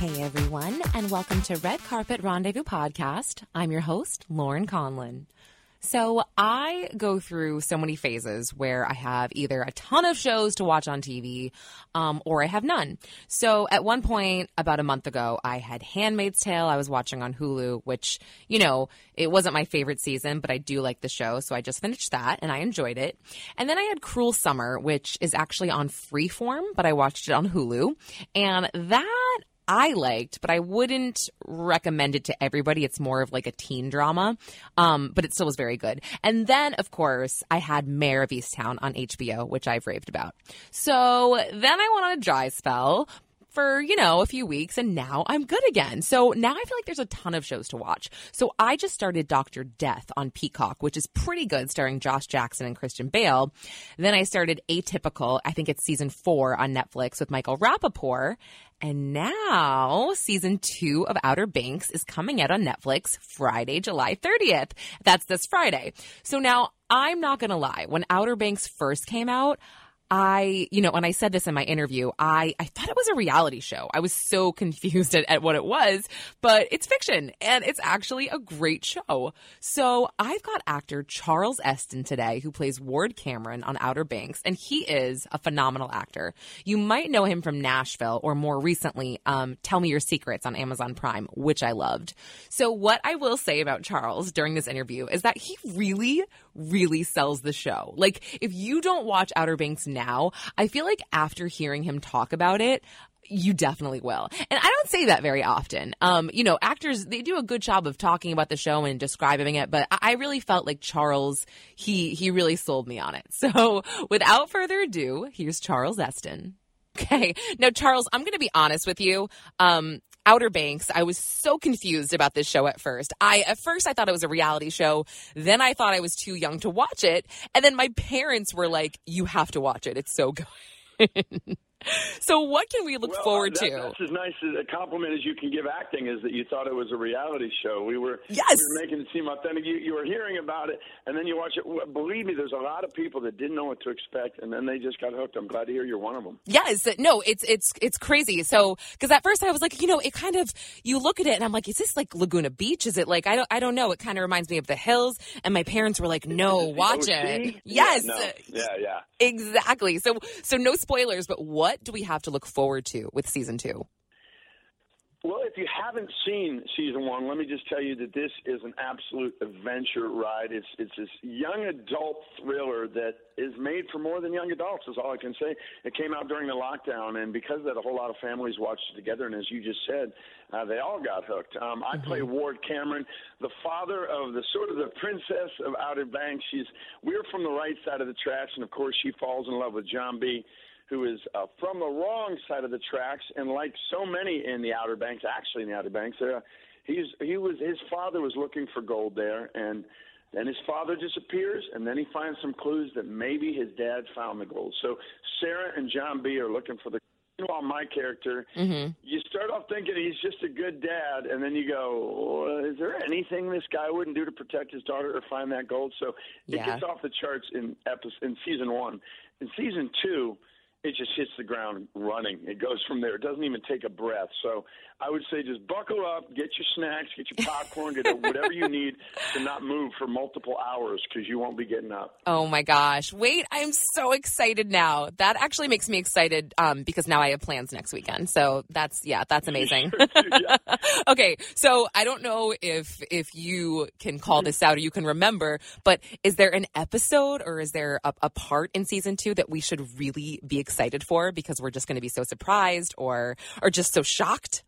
Hey everyone, and welcome to Red Carpet Rendezvous Podcast. I'm your host, Lauren Conlin. So I go through so many phases where I have either a ton of shows to watch on TV, um, or I have none. So at one point, about a month ago, I had Handmaid's Tale. I was watching on Hulu, which you know it wasn't my favorite season, but I do like the show, so I just finished that and I enjoyed it. And then I had Cruel Summer, which is actually on Freeform, but I watched it on Hulu, and that I liked, but I wouldn't recommend it to everybody. It's more of like a teen drama, um, but it still was very good. And then, of course, I had Mare of Easttown on HBO, which I've raved about. So then I went on a dry spell, for, you know, a few weeks and now I'm good again. So now I feel like there's a ton of shows to watch. So I just started Dr. Death on Peacock, which is pretty good, starring Josh Jackson and Christian Bale. Then I started Atypical. I think it's season four on Netflix with Michael Rapaport. And now season two of Outer Banks is coming out on Netflix Friday, July 30th. That's this Friday. So now I'm not going to lie. When Outer Banks first came out, I, you know, when I said this in my interview, I, I thought it was a reality show. I was so confused at, at what it was, but it's fiction and it's actually a great show. So I've got actor Charles Esten today who plays Ward Cameron on Outer Banks, and he is a phenomenal actor. You might know him from Nashville or more recently, um, Tell Me Your Secrets on Amazon Prime, which I loved. So what I will say about Charles during this interview is that he really, really sells the show. Like if you don't watch Outer Banks now, I feel like after hearing him talk about it, you definitely will. And I don't say that very often. Um, you know, actors, they do a good job of talking about the show and describing it, but I really felt like Charles, he, he really sold me on it. So without further ado, here's Charles Esten. Okay. Now, Charles, I'm going to be honest with you. Um, Outer Banks. I was so confused about this show at first. I at first I thought it was a reality show. Then I thought I was too young to watch it. And then my parents were like, "You have to watch it. It's so good." so what can we look well, forward that, to? That's as nice a compliment as you can give acting is that you thought it was a reality show. We were yes. we were making it seem authentic. You, you were hearing about it, and then you watch it. Believe me, there's a lot of people that didn't know what to expect, and then they just got hooked. I'm glad to hear you're one of them. Yes, no, it's it's it's crazy. So because at first I was like, you know, it kind of you look at it and I'm like, is this like Laguna Beach? Is it like I don't I don't know. It kind of reminds me of the hills. And my parents were like, no, oh, watch it. Yes, yeah, no. yeah, yeah, exactly. So so no spoilers, but what do we have to look forward to with season two? Well, if you haven't seen season one, let me just tell you that this is an absolute adventure ride. It's it's this young adult thriller that is made for more than young adults. Is all I can say. It came out during the lockdown, and because of that, a whole lot of families watched it together. And as you just said, uh, they all got hooked. Um, I mm-hmm. play Ward Cameron, the father of the sort of the princess of Outer Banks. She's we're from the right side of the tracks, and of course, she falls in love with John B who is uh, from the wrong side of the tracks, and like so many in the Outer Banks, actually in the Outer Banks, uh, he's he was his father was looking for gold there, and then his father disappears, and then he finds some clues that maybe his dad found the gold. So Sarah and John B are looking for the. Meanwhile, my character, mm-hmm. you start off thinking he's just a good dad, and then you go, well, "Is there anything this guy wouldn't do to protect his daughter or find that gold?" So it yeah. gets off the charts in episode in season one. In season two, it just hits the ground running. It goes from there. It doesn't even take a breath. So I would say just buckle up, get your snacks, get your popcorn, get whatever you need to not move for multiple hours because you won't be getting up. Oh my gosh. Wait, I'm so excited now. That actually makes me excited um, because now I have plans next weekend. So that's, yeah, that's amazing. yeah. okay. So I don't know if, if you can call this out or you can remember, but is there an episode or is there a, a part in season two that we should really be excited for because we're just going to be so surprised or, or just so shocked?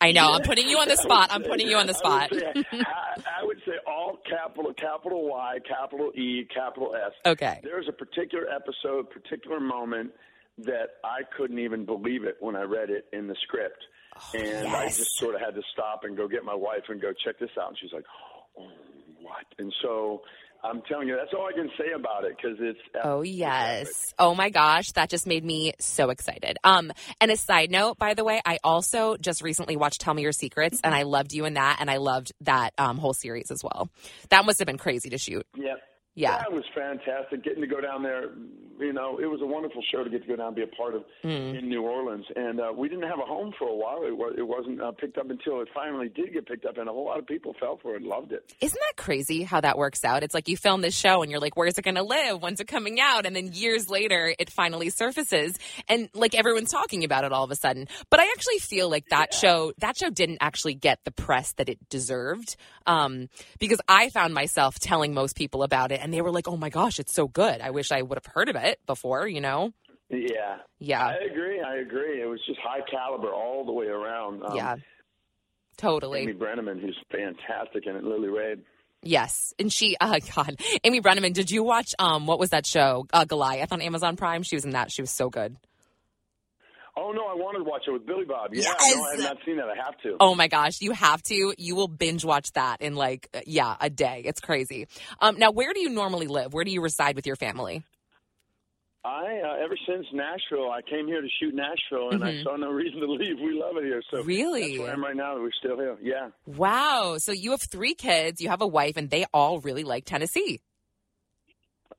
I know. I'm putting you on the spot. I'm putting you on the spot. I would, say, I, I would say all capital, capital Y, capital E, capital S. Okay. There's a particular episode, particular moment that I couldn't even believe it when I read it in the script. Oh, and I just sort of had to stop and go get my wife and go check this out. And she's like, oh, what? And so I'm telling you, that's all I can say about it because it's. Oh yes. Oh my gosh, that just made me so excited. Um, and a side note, by the way, I also just recently watched Tell Me Your Secrets, and I loved you in that, and I loved that um, whole series as well. That must have been crazy to shoot. Yeah. Yeah. That was fantastic. Getting to go down there, you know, it was a wonderful show to get to go down and be a part of Mm. in New Orleans. And uh, we didn't have a home for a while. It, was, it wasn't uh, picked up until it finally did get picked up, and a whole lot of people fell for it and loved it. Isn't that crazy how that works out? It's like you film this show and you're like, where's it going to live? When's it coming out? And then years later, it finally surfaces and like everyone's talking about it all of a sudden. But I actually feel like that show, that show didn't actually get the press that it deserved. Um, because I found myself telling most people about it and they were like, oh my gosh, it's so good. I wish I would have heard of it before, you know? Yeah. Yeah. I agree. I agree. It was just high caliber all the way around. Um, yeah. Totally. Amy Brenneman, who's fantastic in it, Lily Rabe. Yes, and she, oh God, Amy Brenneman. Did you watch um what was that show, uh, Goliath on Amazon Prime? She was in that. She was so good. Oh no, I wanted to watch it with Billy Bob. Yeah, Yes! no, I have not seen that. I have to. Oh my gosh, you have to. You will binge watch that in like uh, yeah a day. It's crazy. Um, now, where do you normally live? Where do you reside with your family? I uh, ever since Nashville, I came here to shoot Nashville, and I saw no reason to leave. We love it here, so Mm-hmm. Really? that's where I am right now. We're still here. Yeah. Wow. So you have three kids. You have a wife, and they all really like Tennessee.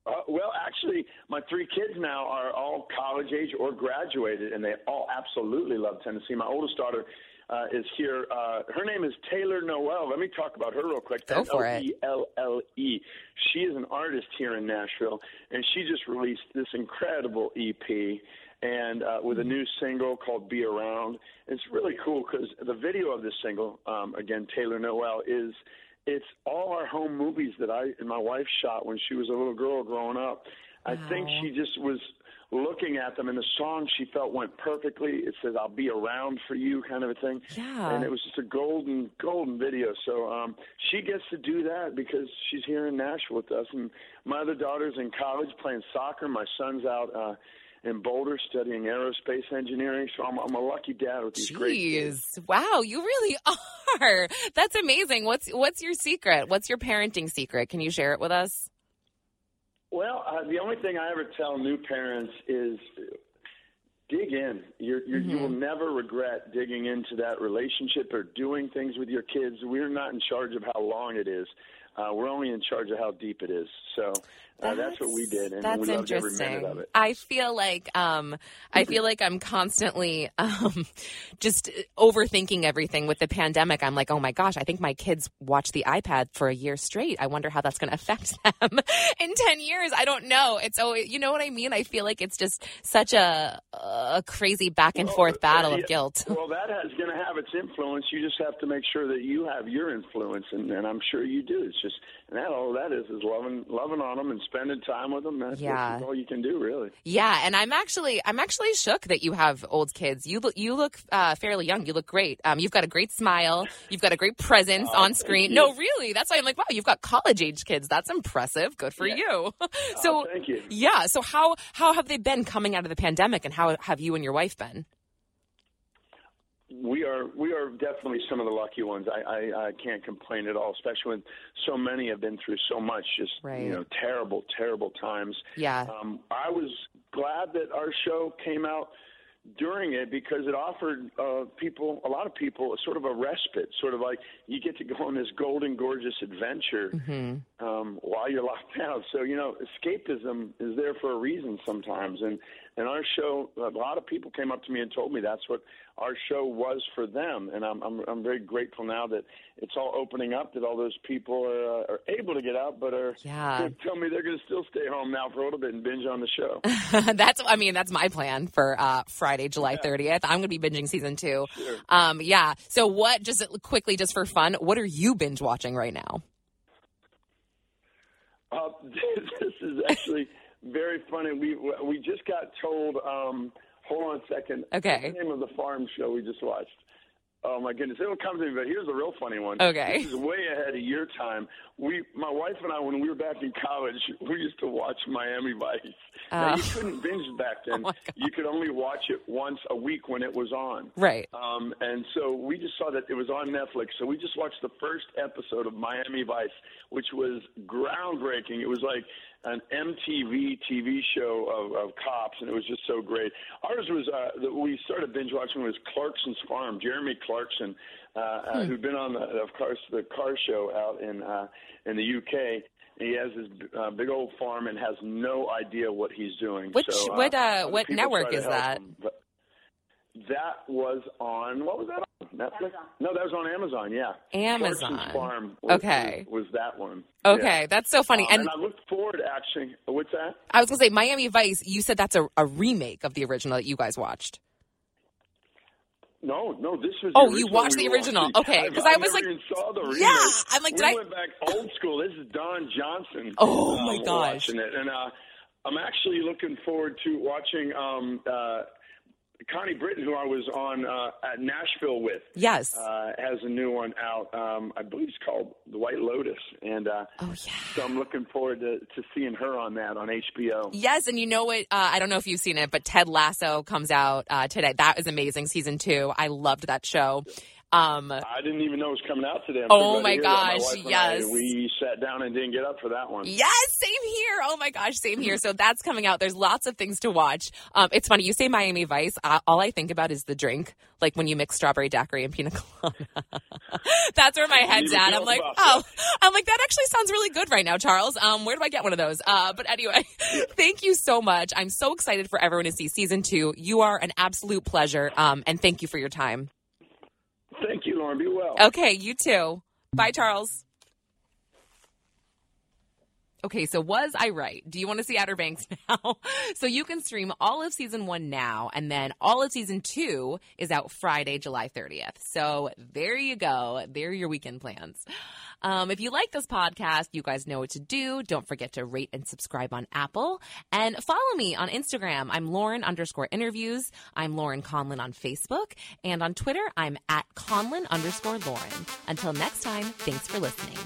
Uh, well, actually, my three kids now are all college age or graduated, and they all absolutely love Tennessee. My oldest daughter uh, is here. Uh, her name is Taylor Noelle. Let me talk about her real quick. Go for it. N-O-E-L-L-E. She is an artist here in Nashville, and she just released this incredible EP. And uh, with a new single called "Be Around," it's really cool because the video of this single, um, again, Taylor Noelle, is it's all our home movies that I and my wife shot when she was a little girl growing up. I think she just was looking at them, and the song she felt went perfectly. It says "I'll be around for you" kind of a thing. Yeah. And it was just a golden, golden video. So um, she gets to do that because she's here in Nashville with us, and my other daughter's in college playing soccer. My son's out. Uh, in Boulder, studying aerospace engineering, so I'm, I'm a lucky dad with these great kids. Jeez, wow, you really are. That's amazing. What's what's your secret? What's your parenting secret? Can you share it with us? Well, uh, the only thing I ever tell new parents is dig in. You're, you're, You will never regret digging into that relationship or doing things with your kids. We're not in charge of how long it is. Uh, we're only in charge of how deep it is. So uh, that's, what we did, and That's we loved every interesting. minute of it. I feel like um, I feel like I'm constantly um, just overthinking everything with the pandemic. I'm like, oh my gosh, I think my kids watch the iPad for a year straight. I wonder how that's going to affect them in ten years. I don't know. It's always, you know what I mean. I feel like it's just such a a crazy back and forth battle of guilt. Well, that is going to have its influence. You just have to make sure that you have your influence, and, and I'm sure you do. It's just and that all that is is loving loving on them and spending time with them. That's, Yeah. all you can do, really. Yeah, and I'm actually I'm actually shook that you have old kids. You look you look uh, fairly young. You look great. Um, you've got a great smile. You've got a great presence on screen. No, really, that's why I'm like, wow, you've got college age kids. That's impressive. Good for you. so Oh, thank you. yeah. So how how have they been coming out of the pandemic, and how have you and your wife been? We are we are definitely some of the lucky ones. I, I I can't complain at all, especially when so many have been through so much, just Right. you know, terrible, terrible times. Yeah. Um, I was glad that our show came out during it because it offered uh, people, a lot of people, a sort of a respite, sort of like you get to go on this golden, gorgeous adventure um, while you're locked down. So you know, escapism is there for a reason sometimes, and and our show, a lot of people came up to me and told me that's what our show was for them, and I'm I'm, I'm very grateful now that it's all opening up, that all those people are uh, are able to get out, but are Yeah. tell me they're going to still stay home now for a little bit and binge on the show. that's I mean that's my plan for uh, Friday, July 30th. I'm going to be binging season two. Um, yeah. So what? Just quickly, just for fun, what are you binge watching right now? Uh, this is actually very funny. We we just got told. Um, hold on a second. Okay. What's the name of the farm show we just watched? Oh my goodness, it'll come to me. But here's a real funny one. Okay. This is way ahead of your time. We, my wife and I, when we were back in college, we used to watch Miami Vice. Now, Oh. you couldn't binge back then. God. you could only watch it once a week when it was on. Right. Um, and so we just saw that it was on Netflix. So we just watched the first episode of Miami Vice, which was groundbreaking. It was like an MTV TV show of, of cops, and it was just so great. Ours was uh, that we started binge watching was Clarkson's Farm. Jeremy Clarkson, uh, uh, who'd been on the of course the car show out in uh, in the UK. He has his uh, big old farm and has no idea what he's doing. Which- so, uh, what, uh, what network is that? him, but that was on what was that on Netflix? No, that was on Amazon. Yeah, Amazon. Clarkson's Farm. Was, Okay. was, was that one? Okay, Yeah. that's so funny. Uh, and and I look forward actually. What's that? I was gonna say Miami Vice. You said that's a, a remake of the original that you guys watched. No, no, this was. Oh, the you watched we the were original. Okay, because I was never like- even saw the remake. Yeah, I'm like, we did I- went back old school. This is Don Johnson. Oh, um, my gosh. watching it, and uh, I'm actually looking forward to watching um, uh, Connie Britton, who I was on uh, at Nashville with. Yes. uh, has a new one out. Um, I believe it's called The White Lotus, and uh, oh yeah. so I'm looking forward to, to seeing her on that on HBO. Yes, and you know what? Uh, I don't know if you've seen it, but Ted Lasso comes out uh, today. That is amazing, season two. I loved that show. Um, I didn't even know it was coming out today. I'm Oh, my gosh, and yes. I, we sat down and didn't get up for that one. yes, same here. Oh my gosh, same here. So that's coming out. There's lots of things to watch. Um, it's funny you say Miami Vice. Uh, all I think about is the drink, like when you mix strawberry daiquiri and pina colada. that's where my head's at. I'm like, oh, I'm like that actually sounds really good right now, Charles. Um, where do I get one of those? Uh, but anyway, thank you so much. I'm so excited for everyone to see season two. You are an absolute pleasure. Um, and thank you for your time. Thank you, Lauren. Be well. Okay, you too. Bye, Charles. Okay, so was I right? Do you want to see Outer Banks now? so you can stream all of season one now, and then all of season two is out Friday, July 30th. So there you go. There are your weekend plans. Um, if you like this podcast, you guys know what to do. Don't forget to rate and subscribe on Apple and follow me on Instagram. I'm Lauren underscore interviews. I'm Lauren Conlin on Facebook and on Twitter, I'm at Conlin underscore Lauren. Until next time, thanks for listening.